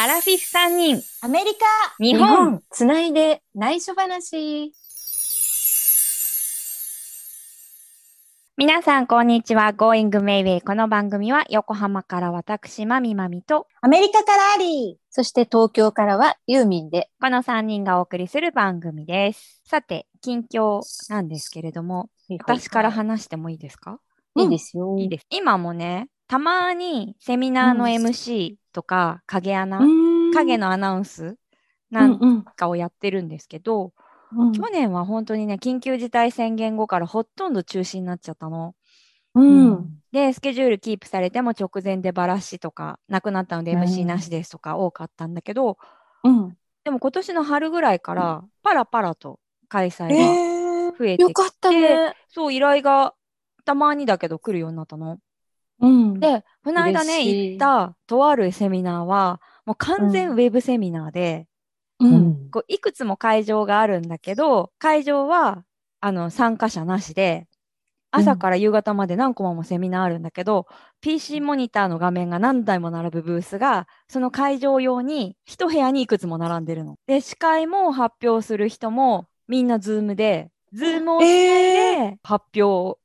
アラフィフ3人、アメリカ日本。つないで内緒話。皆さん、こんにちは。Going Mayway。この番組は、横浜から私、まみまみと、アメリカからアリそして東京からはユーミンで。この3人がお送りする番組です。さて、近況なんですけれども、私から話してもいいですか、いいですよ。いいです。今もね、たまにセミナーの MC とか、影アナ、ー影のアナウンスなんうんかをやってるんですけど、うん去年は本当にね、緊急事態宣言後からほとんど中止になっちゃったの。うん。で、スケジュールキープされても直前でバラシとか、なくなったのでうん MC なしですとか多かったんだけど、うん。でも今年の春ぐらいからパラパラと開催がえー増えてきて、よかったね。そう依頼がたまにだけど来るようになったの。うん。で、この間ね、行ったとあるセミナーは、もう完全うウェブセミナーで、うん。こういくつも会場があるんだけど、会場はあの参加者なしで、朝から夕方まで何コマもセミナーあるんだけど、PC モニターの画面が何台も並ぶブースが、その会場用に一部屋にいくつも並んでるの。で、司会も発表する人もみんな Zoom で、 Zoom をつないで発表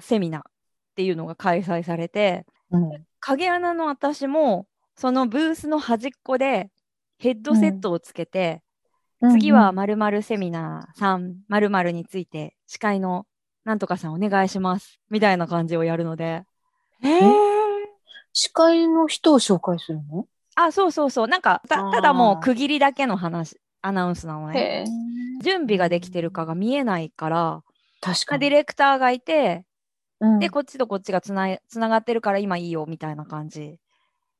セミナーっていうのが開催されて、うん。影アナの私もそのブースの端っこでヘッドセットをつけて、次は〇〇セミナーさん〇〇について司会のなんとかさんお願いしますみたいな感じをやるので。えー。司会の人を紹介するの？あそうそうそう。なんかただもう区切りだけの話アナウンスなのね。準備ができてるかが見えないから確かに。ディレクターがいてうん。でこっちとこっちがつないつながってるから今いいよみたいな感じ。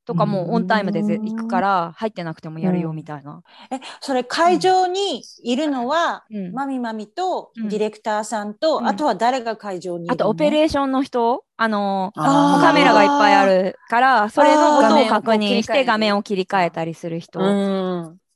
とかもうオンタイムで行くから入ってなくてもやるようんみたいな、えそれ会場にいるのは、うん。マミマミとうん。ディレクターさんと、うん。あとは誰が会場にいるの？あとオペレーションの人？あのカメラがいっぱいあるから、それの音を確認して画面を切り替えたりする人。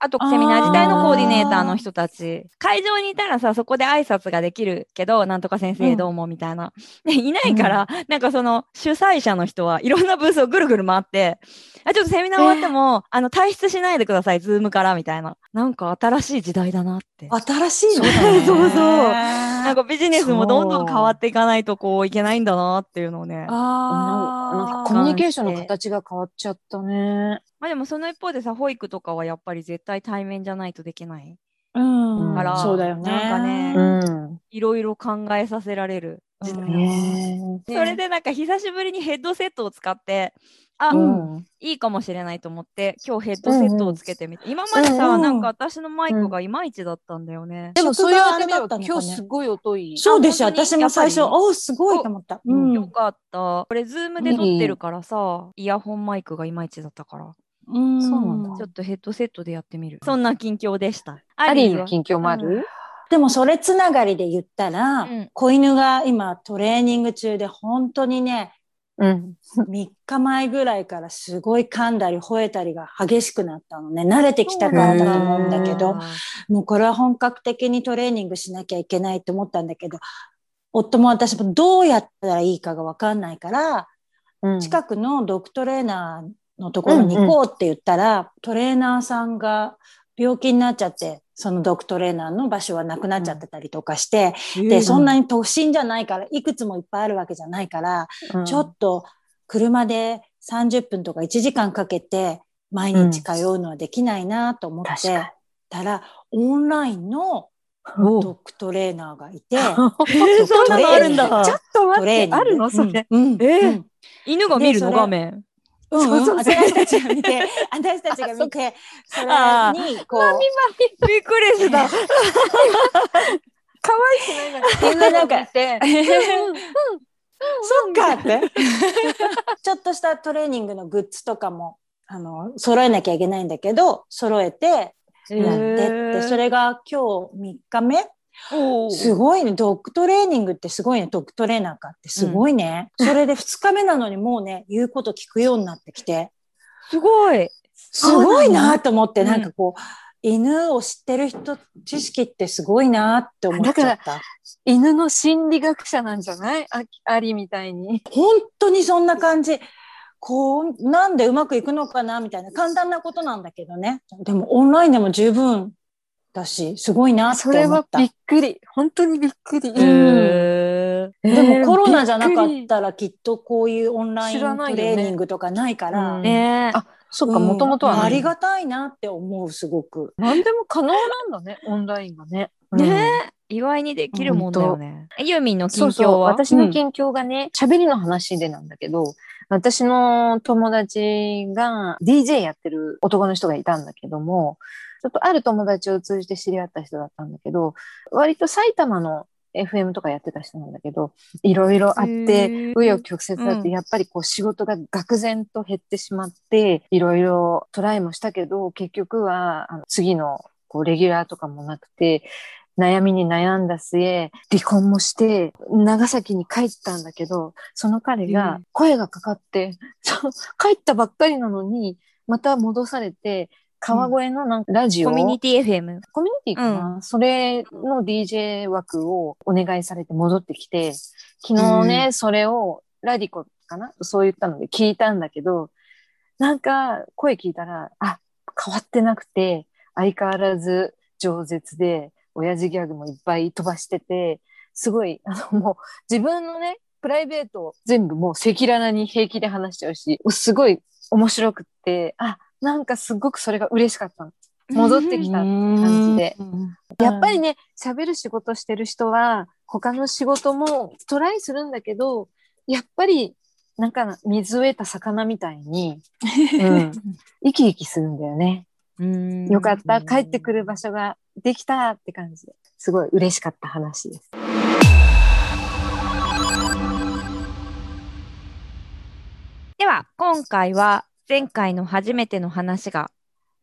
うん。あと、セミナー自体のコーディネーターの人たち。会場にいたらさ、そこで挨拶ができるけど、なんとか先生どうもみたいな。で、いないから、なんかその主催者の人はいろんなブースをぐるぐる回って、あ、ちょっとセミナー終わっても、あの、退出しないでください、ズームからみたいな。なんか新しい時代だなって。新しいそうだねそうそうな なんかビジネスもどんどん変わっていかないとこういけないんだなっていうのをね。あなんーかコミュニケーションの形が変わっちゃったね。まあでもその一方でさ、保育とかはやっぱり絶対対面じゃないとできない。うんからそうだよねなんかねうん。いろいろ考えさせられる時代だなねそれでなんか久しぶりにヘッドセットを使って、あ、うん。いいかもしれないと思って、今日ヘッドセットをつけてみて、今までさ、うんうんなんか私のマイクがいまいちだったんだよね。でもそう言われてみれば職場あれだったのかね今日すごい音いい。そうでしょ私も最初おーすごいと思った、うんよかった。これ、ズームで撮ってるからさ、イヤホンマイクがいまいちだったから、うん。そうなんだ。ちょっとヘッドセットでやってみる。そんな近況でした。アリーのは近況もある？でもそれつながりで言ったら、うん。子犬が今トレーニング中で本当にねうん。3日前ぐらいからすごい噛んだり吠えたりが激しくなったのね。慣れてきたからだと思うんだけどもうこれは本格的にトレーニングしなきゃいけないと思ったんだけど夫も私もどうやったらいいかが分かんないから、うん。近くのドッグトレーナーのところに行こうって言ったら、トレーナーさんが病気になっちゃってそのドッグトレーナーの場所はなくなっちゃってたりとかして、でそんなに都心じゃないからいくつもいっぱいあるわけじゃないから、うん。ちょっと車で30分とか1時間かけて毎日通うのはできないなと思ってたら、オンラインのおドッグトレーナーがいて、えー、そんなのあるんだ。ちょっとト待って、あるのそれ。うんうんえーうん。犬が見るの？画面。そうそう私たちが見て、私たちが見て、それあに、こう、びっくりした。可愛くないなんか犬なんか、て。そっかって。ちょっとしたトレーニングのグッズとかも、あの、揃えなきゃいけないんだけど、揃えてやってって、それが今日3日目すごいね。ドッグトレーニングってすごいね。ドッグトレーナーかってすごいね。それで2日目なのにもうね、言うこと聞くようになってきて、すごい。すごいなと思って、うんなんかこう、犬を知ってる人、知識ってすごいなって思っちゃった。犬の心理学者なんじゃない？あアリみたいに。本当にそんな感じ。こう、なんでうまくいくのかなみたいな簡単なことなんだけどね。でもオンラインでも十分だし、すごいなってそれ思った。はびっくり。本当にびっくり。でもコロナじゃなかったらきっとこういうオンライン知らないトレーニングとかないから、うん。ねあ、そっか、もともとはうんありがたいなって思う、すごく。何でも可能なんだね、オンラインがね。ね意外にできるもんだよね。えユーミンの近況そうそう、は私の近況がね、喋、りの話でなんだけど、私の友達が DJ やってる男の人がいたんだけども、ちょっとある友達を通じて知り合った人だったんだけど、割と埼玉の FM とかやってた人なんだけど、いろいろあっへて、ー。紆余曲折あって、うん。やっぱりこう仕事が愕然と減ってしまって、いろいろトライもしたけど、結局はあの次のこうレギュラーとかもなくて、悩みに悩んだ末、離婚もして、長崎に帰ったんだけど、その彼うがん。声がかかって、帰ったばっかりなのに、また戻されて、川越のなんかラジオ、コミュニティ FM。コミュニティかな、それの DJ 枠をお願いされて戻ってきて、昨日ね、それをラディコかな？そう言ったので聞いたんだけど、なんか声聞いたら、あ、変わってなくて、相変わらず饒舌で、親父ギャグもいっぱい飛ばしてて、すごい、あの、もう自分のね、プライベートを全部もう赤裸々に平気で話しちゃうし、すごい面白くって、あ、なんかすごくそれが嬉しかったの。戻ってきた感じで。やっぱりね、喋る仕事してる人は、他の仕事もトライするんだけど、やっぱり、なんか水を得た魚みたいに、うん、生き生きするんだよね。うんよかった。帰ってくる場所ができたって感じで、すごい嬉しかった話です。では、今回は前回の初めての話が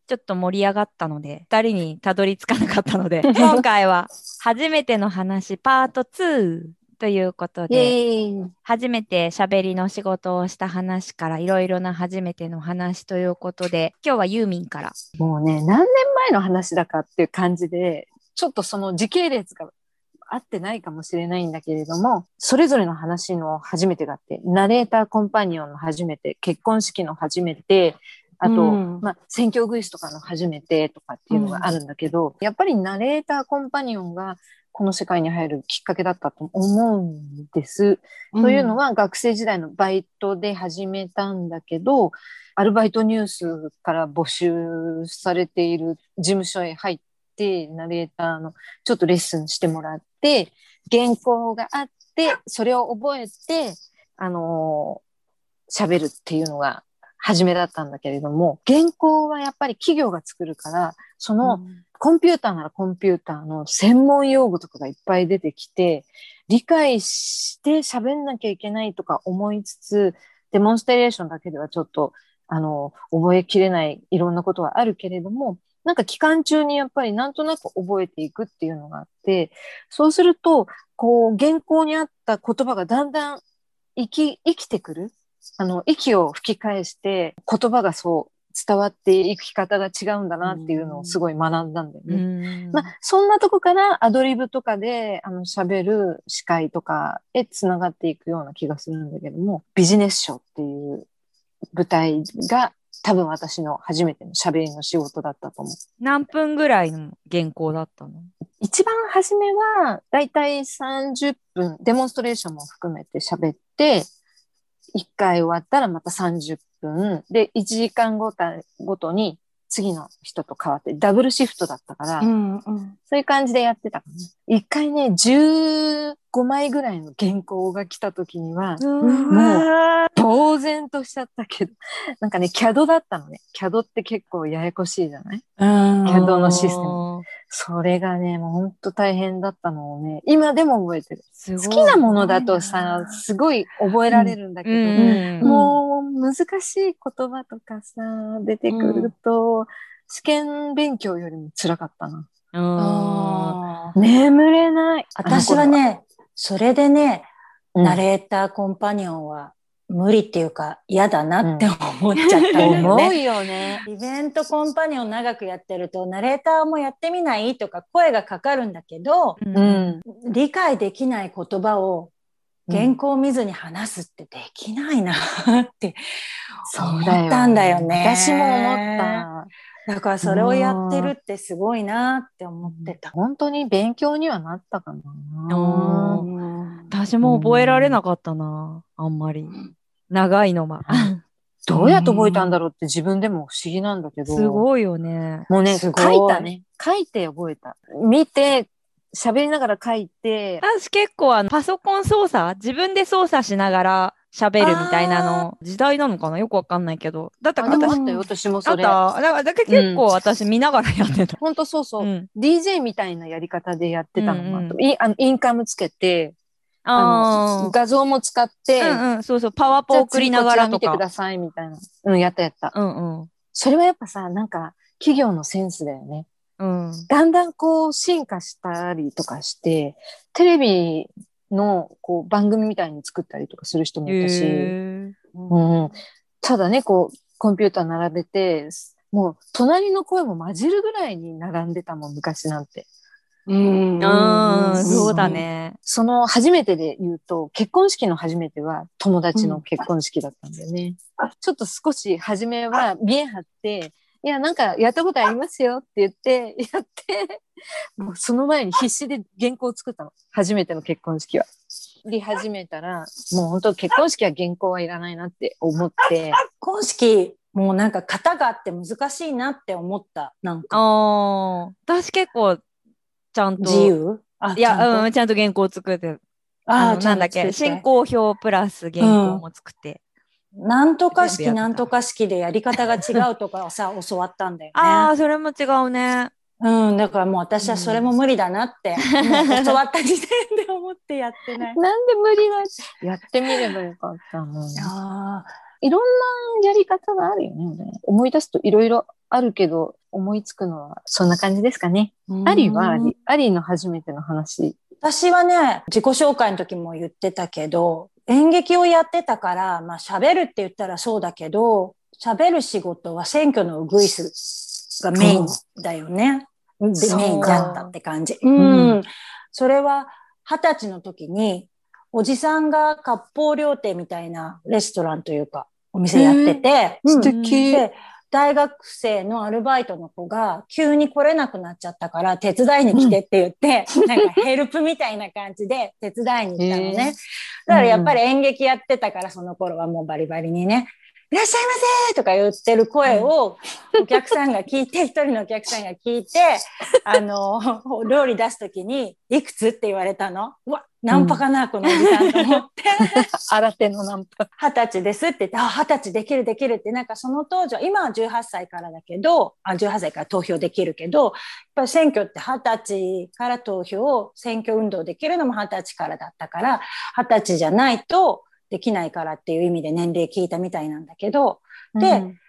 ちょっと盛り上がったので、二人にたどり着かなかったので、今回は初めての話パート2ということイで。初めて喋りの仕事をした話からいろいろな初めての話ということで、今日はユーミンから。もうね、何年前の話だかっていう感じで、ちょっとその時系列が合ってないかもしれないんだけれども、それぞれの話の初めてがあって、ナレーターコンパニオンの初めて、結婚式の初めて、あと、うん。まあ、選挙グイスとかの初めてとかっていうのがあるんだけど、やっぱりナレーターコンパニオンがこの世界に入るきっかけだったと思うんです。というのは学生時代のバイトで始めたんだけど、アルバイトニュースから募集されている事務所へ入って、ナレーターのちょっとレッスンしてもらって、原稿があって、それを覚えて、あのー喋るっていうのが初めだったんだけれども、原稿はやっぱり企業が作るから、その、コンピューターならコンピューターの専門用語とかがいっぱい出てきて、理解して喋んなきゃいけないとか思いつつ、デモンストレーションだけではちょっと、あの、覚えきれないいろんなことはあるけれども、なんか期間中にやっぱりなんとなく覚えていくっていうのがあって、そうすると、こう、原稿にあった言葉がだんだん生き、生きてくる。あの、息を吹き返して、言葉がそう伝わっていくき方が違うんだなっていうのをすごい学んだんだよね。うんまあ、そんなとこからアドリブとかで、あの、喋る司会とかへ繋がっていくような気がするんだけども、ビジネスショーっていう舞台が多分私の初めての喋りの仕事だったと思う。何分ぐらいの原稿だったの？一番初めは、だいたい30分、デモンストレーションも含めて喋って、1回終わったらまた30分、で、1時間ごたごとに次の人と変わって、ダブルシフトだったから、うんうん。そういう感じでやってたかな。一回ね、15枚ぐらいの原稿が来た時には、も呆然としちゃったけど、なんかね、CAD だったのね。CAD って結構ややこしいじゃない？うん。キャドのシステムそれがね、もうほんと大変だったのをね、今でも覚えてる。好好きなものだとさ、すごい覚えられるんだけど、うんもう難しい言葉とかさ、出てくると、試験勉強よりも辛かったな。眠れない。私はね、それでね、うん、ナレーターコンパニオンは無理っていうか嫌だなって思っちゃったんだよね。重いよね。イベントコンパニオン長くやってると、ナレーターもやってみないとか声がかかるんだけど、ううんん。理解できない言葉を原稿を見ずに話すってできないなってそうだよ。思ったんだよね私も思った。だからそれをやってるってすごいなって思ってた。本当に勉強にはなったかな。うん私も覚えられなかったな、あんまり。長いのま。どうやって覚えたんだろうって自分でも不思議なんだけど。すごいよね。もうね、書いたね。書いて覚えた。見て、喋りながら書いて、私結構あの、パソコン操作、自分で操作しながら喋るみたいなの、時代なのかな？よくわかんないけど。だったあから私、でも私もあそれ。っただから、結構私見ながらやってた。ほんとそうそう。うん DJ みたいなやり方でやってたのもあったうんうんいあのインカムつけて、あ画像も使って、あ。うんうん、そうそう、パワポじゃあ送りながら見てくださいみたいな。うん、やったやった。うんうん。それはやっぱさ、なんか企業のセンスだよね。うん。だんだんこう進化したりとかして、テレビのこう番組みたいに作ったりとかする人もいたし、へうん、ただね、こう、コンピューター並べて、もう隣の声も混じるぐらいに並んでたもん、昔なんて。うんーうん、そうだ。ね。その初めてで言うと、結婚式の初めては友達の結婚式だったんだよね。ちょっと少し初めは見え張って、いや、なんかやったことありますよって言って、やって、もうその前に必死で原稿を作ったの。初めての結婚式は。り始めたら、もう本当結婚式は原稿はいらないなって思って、結婚式、もうなんか型があって難しいなって思った。なんか。ああ、私結構、ちゃんと。自由？あいや、ちゃんとうん、ちゃんと原稿作って。あーあの、なんだっけ、進。行表プラス原稿も作って。なんとか式、なんとか式でやり方が違うとかをさ、教わったんだよね。ああ、それも違うね。うん、だからもう私はそれも無理だなって、もう教わった時点で思ってやってない。なんで無理がやってみればよかったの。あいろんなやり方があるよね。思い出すといろいろあるけど、思いつくのはそんな感じですかね。ーアリはアうんリ、アリの初めての話。私はね、自己紹介の時も言ってたけど、演劇をやってたから、まあ喋るって言ったらそうだけど、喋る仕事は選挙のウグイスがメインだよね。でメインだったって感じ。ううんん。それは二十歳の時に、おじさんが割烹料亭みたいなレストランというか、お店やってて、うん素敵。で、大学生のアルバイトの子が急に来れなくなっちゃったから手伝いに来てって言って、なんかヘルプみたいな感じで手伝いに行ったのね。だからやっぱり演劇やってたからその頃はもうバリバリにね、いらっしゃいませとか言ってる声をお客さんが聞いて、一人のお客さんが聞いて、あの、料理出すときに、いくつ？って言われたの。うわ、ナンパかな、このおじさんと思って。新手のナンパ。二十歳ですって言って、あ、二十歳できるできるって、なんかその当時は、今は18歳からだけど、あ、18歳から投票できるけど、やっぱり選挙って二十歳から投票、選挙運動できるのも二十歳からだったから、二十歳じゃないとできないからっていう意味で年齢聞いたみたいなんだけど、でうん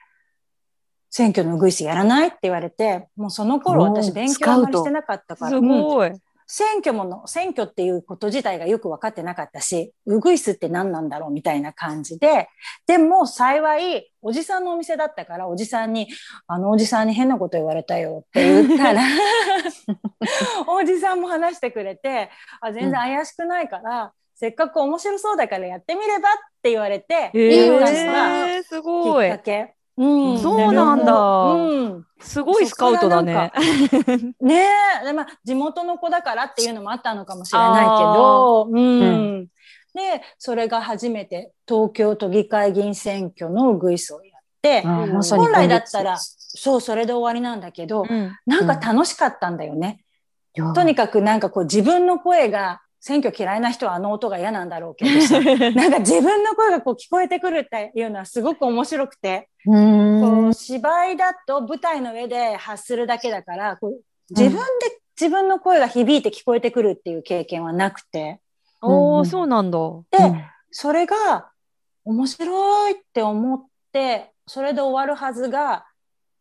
選挙のウグイスやらないって言われて、もうその頃私勉強あんまりしてなかったから、すうんごい。選挙もの、選挙っていうこと自体がよく分かってなかったし、ウグイスって何なんだろうみたいな感じで、でも幸い、おじさんのお店だったから、おじさんに、あのおじさんに変なこと言われたよって言ったら、おじさんも話してくれて、あ、全然怪しくないから、せっかく面白そうだからやってみればって言われて、えやったのがえー、すごいきっか。け。うん、そうなんだ。うん。すごいスカウトだね。ねえ、でまあ、地元の子だからっていうのもあったのかもしれないけど、うん、で、それが初めて東京都議会議員選挙のウグイスをやって、本来だったら、そう、それで終わりなんだけど、うん。なんか楽しかったんだよね。とにかくなんかこう自分の声が、選挙嫌いな人はあの音が嫌なんだろうけどさ、なんか自分の声がこう聞こえてくるっていうのはすごく面白くて、う芝居だと舞台の上で発するだけだから、こう自分で自分の声が響いて聞こえてくるっていう経験はなくて、おー、そうなんだ。で、それが面白いって思って、それで終わるはずが、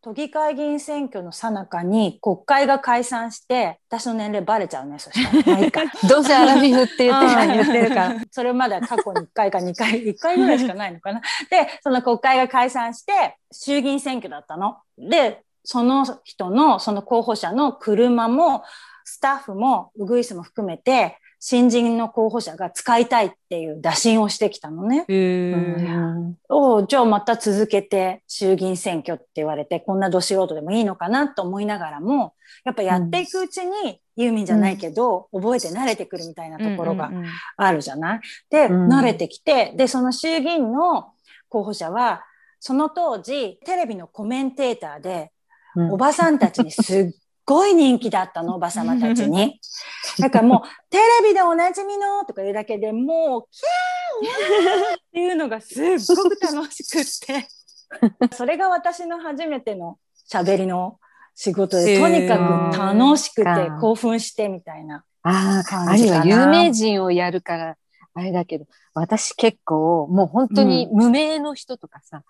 都議会議員選挙の最中に国会が解散して、私の年齢バレちゃうね、そしたら。どうせアラフィフって言ってる言ってるから。それまでは過去に1回か2回、1回ぐらいしかないのかな。で、その国会が解散して、衆議院選挙だったの。で、その人の、その候補者の車も、スタッフも、ウグイスも含めて、新人の候補者が使いたいっていう打診をしてきたのね。へー。おじゃあまた続けて衆議院選挙って言われて、こんなど素人でもいいのかなと思いながらも、やっぱやっていくうちに、ユーミンじゃないけど、覚えて慣れてくるみたいなところがうんうんうん。あるじゃない、で、うん。慣れてきて、で、その衆議院の候補者は、その当時、テレビのコメンテーターで、うん。おばさんたちにすっごい人気だったの、おばさまたちに。だからもう、テレビでおなじみのとか言うだけでもう、キャーっていうのがすっごく楽しくって。それが私の初めての喋りの仕事で、とにかく楽しくてか興奮してみたいな。ああ、感じかなあるいは有名人をやるから、あれだけど、私結構、もう本当に無名の人とかさ、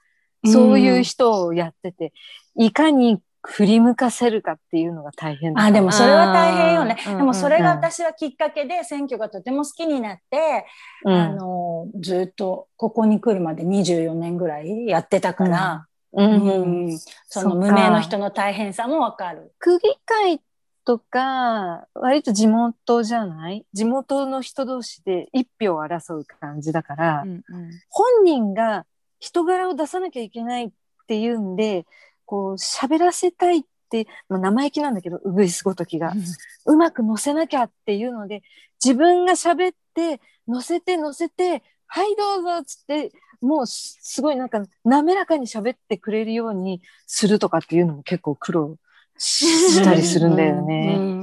そういう人をやってて、いかに振り向かせるかっていうのが大変だあ、でもそれは大変よね。でもそれが私はきっかけで選挙がとても好きになって、うん。あの、ずっとここに来るまで24年ぐらいやってたから、うん。うんその無名の人の大変さもわかる。区議会とか、割と地元じゃない？地元の人同士で一票を争う感じだから、うんうん。本人が人柄を出さなきゃいけないっていうんで、こう喋らせたいって、まあ、生意気なんだけど、うぐいすごときが、うまく乗せなきゃっていうので、自分が喋って、乗せて乗せて、はいどうぞっつって、もうすすごいなんか滑らかに喋ってくれるようにするとかっていうのも結構苦労したりするんだよね。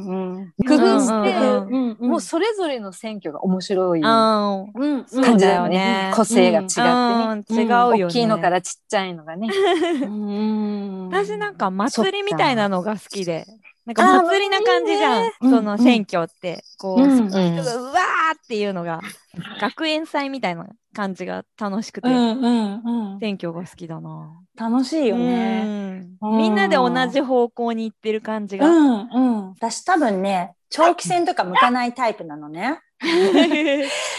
工夫して、うんもうそれぞれの選挙が面白い感じだだよよねね。個性が違ってね。うん違うよね。大きいのからちっちゃいのがね。うん私なんか祭りみたいなのが好きで。なんか祭りな感じじゃん。うんその選挙って。こう、うん人がうわーっていうのが、学園祭みたいな感じが楽しくて、選挙が好きだな。楽しいよね。うんみんなで同じ方向に行ってる感じが。うんうん。私多分ね、長期戦とか向かないタイプなのね。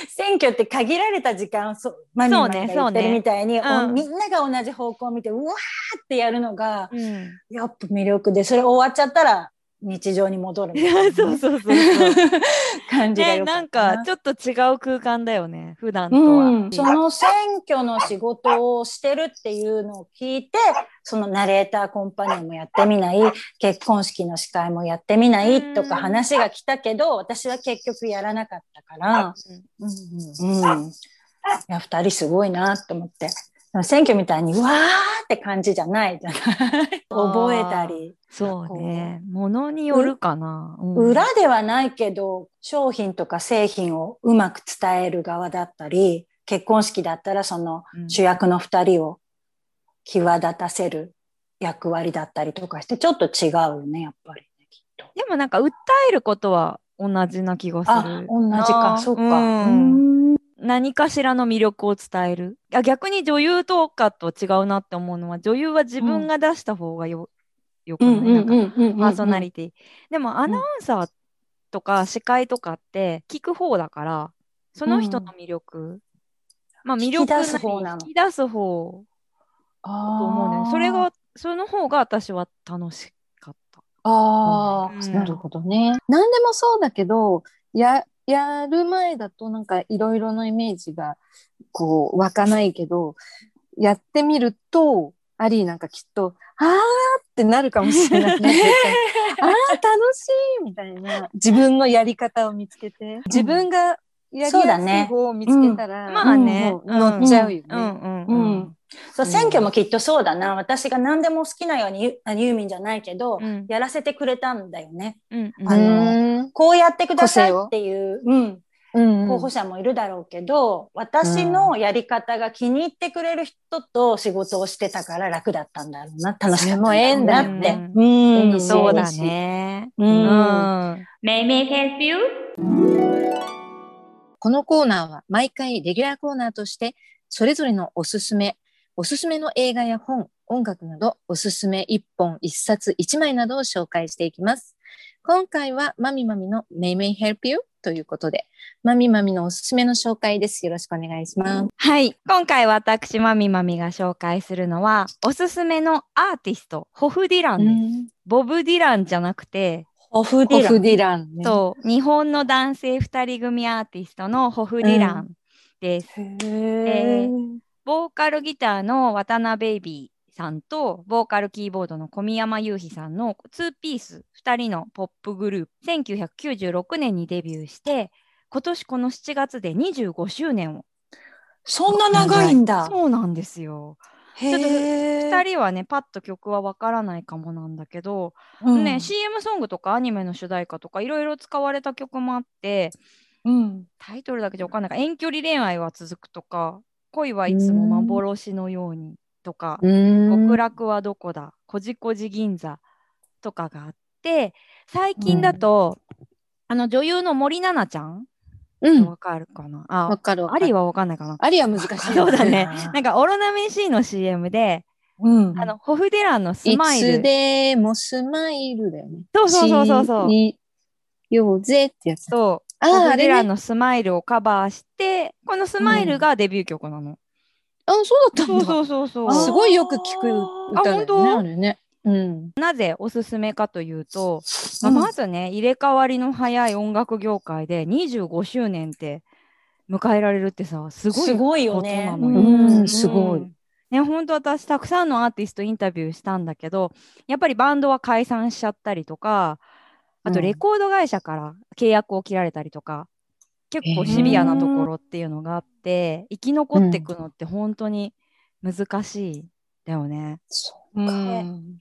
選挙って限られた時間、そう、マミマミが言ってるみたいに、そうねうんおみんなが同じ方向を見て、うわーってやるのが、うんやっぱ魅力で、それ終わっちゃったら日常に戻るみいたいな そうそうそう。感じがね、よなんかちょっと違う空間だよね、普段とは。うん、その選挙の仕事をしてるっていうのを聞いて、そのナレーターコンパニオンもやってみない、結婚式の司会もやってみないとかうん話が来たけど、私は結局やらなかったから、うん。いや、二人すごいなと思って。選挙みたいに、わーって感じじゃないじゃない 覚えたり。そうね。ものによるかな。うん裏ではないけど、商品とか製品をうまく伝える側だったり、結婚式だったらそのうん主役の二人を際立たせる役割だったりとかして、ちょっと違うよね、やっぱりね、きっと。でもなんか訴えることは同じな気がする。あ、同じか、なそうか。うんうん何かしらの魅力を伝える？あ逆に女優とかと違うなって思うのは、女優は自分が出した方がよ,、よくない、なんかんパーソナリティ。でもアナウンサーとか司会とかって聞く方だから、その人の魅力、まあ魅力引き出す方なの引き出す方あだと思うね。それが、その方が私は楽しかった。あうんなるほどね。何でもそうだけど、や、やる前だとなんかいろいろなイメージがこう湧かないけど、やってみると、アリーなんかきっと、あーってなるかもしれない ね。あー楽しいみたいな。自分のやり方を見つけて、自分がやりやすいそうだね方を見つけたら、まあね乗っちゃうよね。うんうんううん。ん。そう、選挙もきっとそうだな。私が何でも好きなようにユ、あユーミンじゃないけど、うんやらせてくれたんだよね。うんうんあのうんこうやってくださいっていう、うん、うん候補者もいるだろうけど、私のやり方が気に入ってくれる人と仕事をしてたから楽だったんだろうな。楽しかったんだろうなってね。うんそうだね。う。うんん。May may help you? このコーナーは毎回レギュラーコーナーとして、それぞれのおすすめ、おすすめの映画や本、音楽など、おすすめ1本、1冊、1枚などを紹介していきます。今回は、まみまみの May May Help You ということで、まみまみのおすすめの紹介です。よろしくお願いします。はい。今回私、まみまみが紹介するのは、おすすめのアーティスト、ホフ・ディランです。ボブ・ディランじゃなくて、オフディラン。ホフディランね。そう日本の男性2人組アーティストのホフ・ディランです。へえーボーカルギターの渡辺ベイビーさんとボーカルキーボードの小宮山雄飛さんの2ピース2人のポップグループ1996年にデビューして今年この7月で25周年を。そんな長いんだ。そうなんですよ。へちょっとー2人はねパッと曲はわからないかもなんだけど、うん。ね CM ソングとかアニメの主題歌とかいろいろ使われた曲もあってうん。タイトルだけじゃわかんない。から遠距離恋愛は続くとか恋はいつも幻のようにとか極楽はどこだ？こじこじ銀座とかがあって最近だと、あの女優の森七菜ちゃん？うん。わかるかな、わあかるわかる。アリはわかんないかなアリは難しい。そうだねなんかオロナミン C の CM で、うん。あのホフディランのスいマイルつでもスマイルだよね。そうそうそうそうそうしようぜってやつ。そうああ、ホフ。ディランのスマイルをカバーしてこのスマイルがデビュー曲なの、あ、そうだったんだ。そうそうそうすごいよく聞く歌だよね。ね。うん。なぜおすすめかというと、まあうんまずね入れ替わりの早い音楽業界で25周年って迎えられるってさすごいすごいよね。ことなのようんすごいね、本当私たくさんのアーティストインタビューしたんだけどやっぱりバンドは解散しちゃったりとかあとうんレコード会社から契約を切られたりとか、結構シビアなところっていうのがあって、生き残っていくのって本当に難しいだよね。そううん。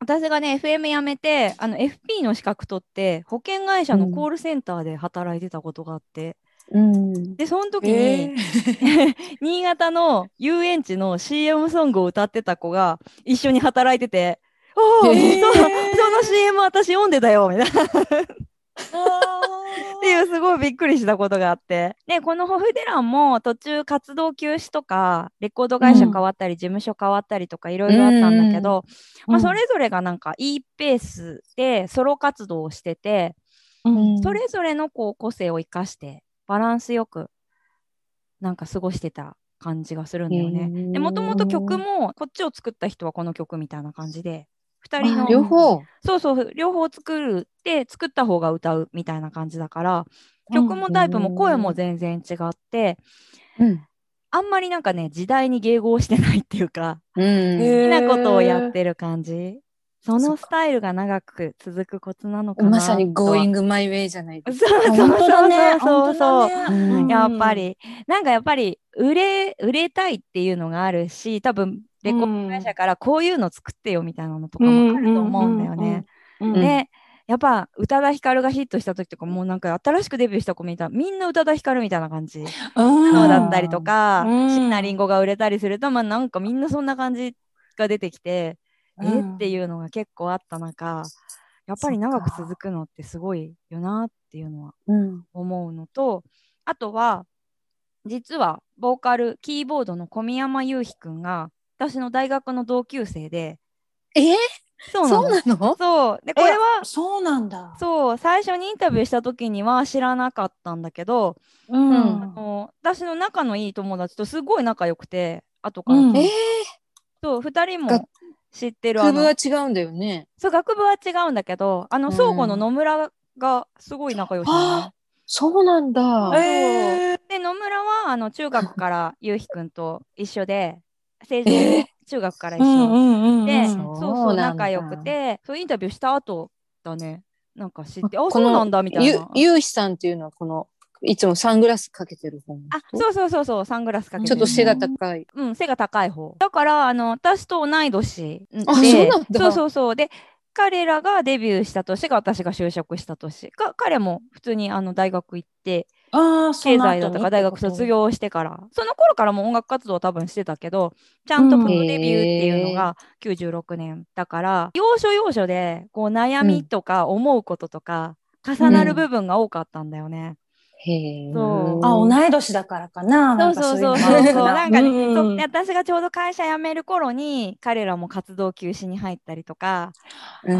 私がね FM 辞めてあの FP の資格取って保険会社のコールセンターで働いてたことがあって、うん。でその時に、えー。新潟の遊園地の CM ソングを歌ってた子が一緒に働いてて「おお、へー。そその CM 私読んでたよ」みたいなっあていうすごいびっくりしたことがあって。でこのホフデランも途中活動休止とかレコード会社変わったり、事務所変わったりとかいろいろあったんだけど、まあ、それぞれがなんかいいペースでソロ活動をしてて、うん。それぞれのこう個性を生かしてバランスよくなんか過ごしてた感じがするんだよね。でもともと曲もこっちを作った人はこの曲みたいな感じで2人の。両方。そうそう。両方作る。で作った方が歌うみたいな感じだから曲もタイプも声も全然違ってうん。あんまりなんかね時代に迎合してないっていうかうん。好きなことをやってる感じ。そのスタイルが長く続くコツなのかなまさに Going My Way じゃないですそうそう。そうそうそうねうん。やっぱり、なんかやっぱり売れ売れたいっていうのがあるし多分レコード会社からこういうの作ってよみたいなのとかもあると思うんだよね。うん。でやっぱ宇多田ヒカルがヒットした時とかもうなんか新しくデビューした子見た。らみんな宇多田ヒカルみたいな感じ。だったりとかうん。椎名林檎が売れたりするとまあなんかみんなそんな感じが出てきて、えっていうのが結構あった中やっぱり長く続くのってすごいよなっていうのはうん。思うのとあとは実はボーカルキーボードの小宮山雄飛くんが私の大学の同級生で。えー？そうなの。そうでこれはえそうなんだ。そう最初にインタビューした時には知らなかったんだけど、うん。うんあの私の仲のいい友達とすごい仲良くて後から、うん。えそう2人がも知ってるあ学部のは違うんだよね。そう学部は違うんだけどあのうん。相互の野村がすごい仲良しなの。ねあそうなんだ。えーで野村はあの中学からゆうひくんと一緒で成人中学から一緒、で、うんそうそう仲良くてそうインタビューした後だねなんか知ってあそうなんだみたいゆな。ゆうひさんっていうのはこのいつもサングラスかけてる方のあ人そうそうそうそうサングラスかけてるちょっと背が高い。うん、背が高い方。だから、あの、私と同い年で、あそうなんだ。そうそうそう。で、彼らがデビューした年が私が就職した年。か彼も普通にあの大学行って、あ経済だとか大学卒。業してから、その頃からも音楽活動は多分してたけど、ちゃんとプロデビューっていうのが96年だから、要所要所でこう悩みとか思うこととか、重なる部分が多かったんだよね。そうあ、同い年だからかな。そうそうそうなんかいのそうそう。なんかね、うんそうで私がちょうど会社辞める頃に彼らも活動休止に入ったりとか、うん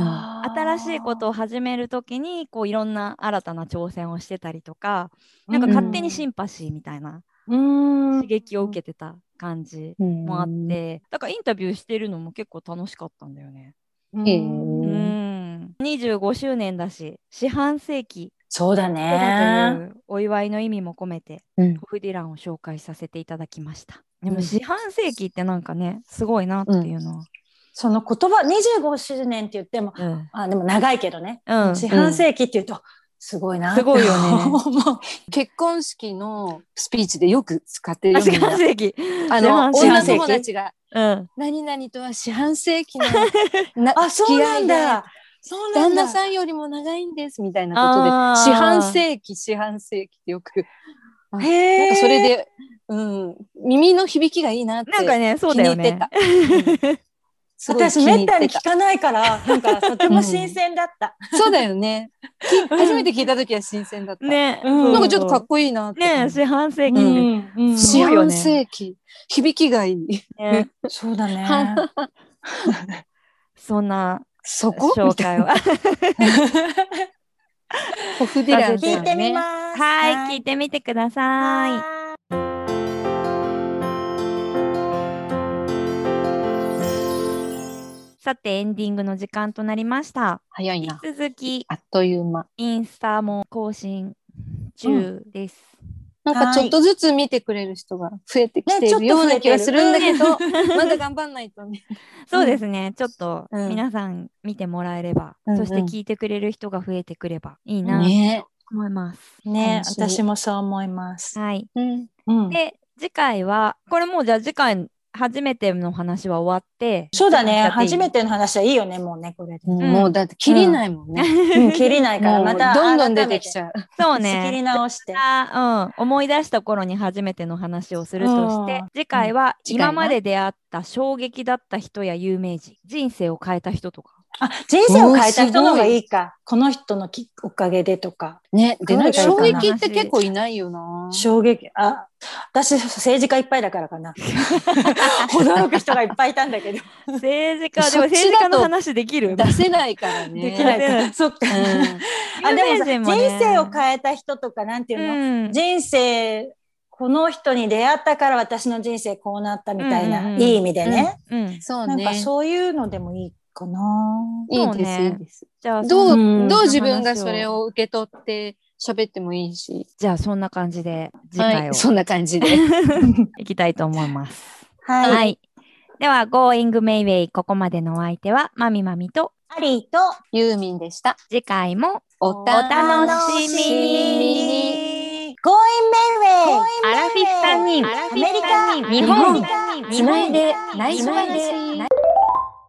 新しいことを始める時にこういろんな新たな挑戦をしてたりとか、なんか勝手にシンパシーみたいなうん刺激を受けてた感じもあって、だからインタビューしてるのも結構楽しかったんだよね。う。ん、25周年だし、四半世紀そうだとね。いうお祝いの意味も込めて、うんホフディランを紹介させていただきました。でうんも四半世紀ってなんかね、すごいなっていうのは。その言葉25周年って言っても、うん。あでも長いけどね。うん四半世紀って言うと、すごいなってすごいよね結婚式のスピーチでよく使ってるあ四半世紀。あの四半世紀女友達がうん。何々とは四半世紀の なあ、そうなん付き合いだ。旦那さんよりも長いんですみたいなことで四半世紀四半世紀ってよくなんかそれで、うん、耳の響きがいいなってなんかね、そうだ。よね。気に入ってた。私めったに聞かないから、なんかとても新鮮だ。った。そうだ。よね。初めて聞いた時は新鮮だ。った。ね、うんなんかちょっとかっこいいなってね。四半世紀。うんうん四半世紀、響きがいい。ねそうだ。ね。そんなそこ？紹介は。ホフディランさんね聞いてみます。はい、聞いてみてください。さて、エンディングの時間となりました。早いな。引き続き、あっという間。インスタも更新中です。なんかちょっとずつ見てくれる人が増えてきているような気がするんだけど、増 まだ頑張んないとね。そうですね、ちょっとうん皆さん見てもらえれば、うんうんそして聞いてくれる人が増えてくればいいなとね思います。ね、楽しみ私もそう思います。はい。うん。うんで、次回は、これもうじゃあ次回、初めての話は終わって、そうだね、初次めての話はいいよね、もうね、これで。もうだって切りないもんね。うん、切りないから、またどんどん出てきちう。ゃう。そう仕切りね。直して。あうん、思い出した頃に初めての話をするとして、うん次回は次回は？今まで出会った衝撃だった人や有名人、人生を変えた人とか。あ、人生を変えた人の方がいいか。この人のきおかげでとか。ね。で、なんか衝撃って結構いないよな。衝撃。あ、私、政治家いっぱいだからかな。驚く人がいっぱいいたんだけど。政治家、でも政治家の話できる出せないからね。できないから。そっか。あ、でも人もね人生を変えた人とか、なんていうの、うん人生、この人に出会ったから私の人生こうなったみたいな、うんうんうんいい意味でね。うん。そうなんかね。そういうのでもいいかな。いいです、そうねいいです。じゃあ、どう、そうんどう自分がそれを受け取って喋ってもいいし。じゃあそんな感じで次回をはい。そんな感じで。いきたいと思います。はい。はい。では、Going Mayway ここまでのお相手はまみまみとアリーとユーミンでした。次回もお楽楽しみに Going Mayway! アラフィフ3人アメリカ日本つないで内緒話。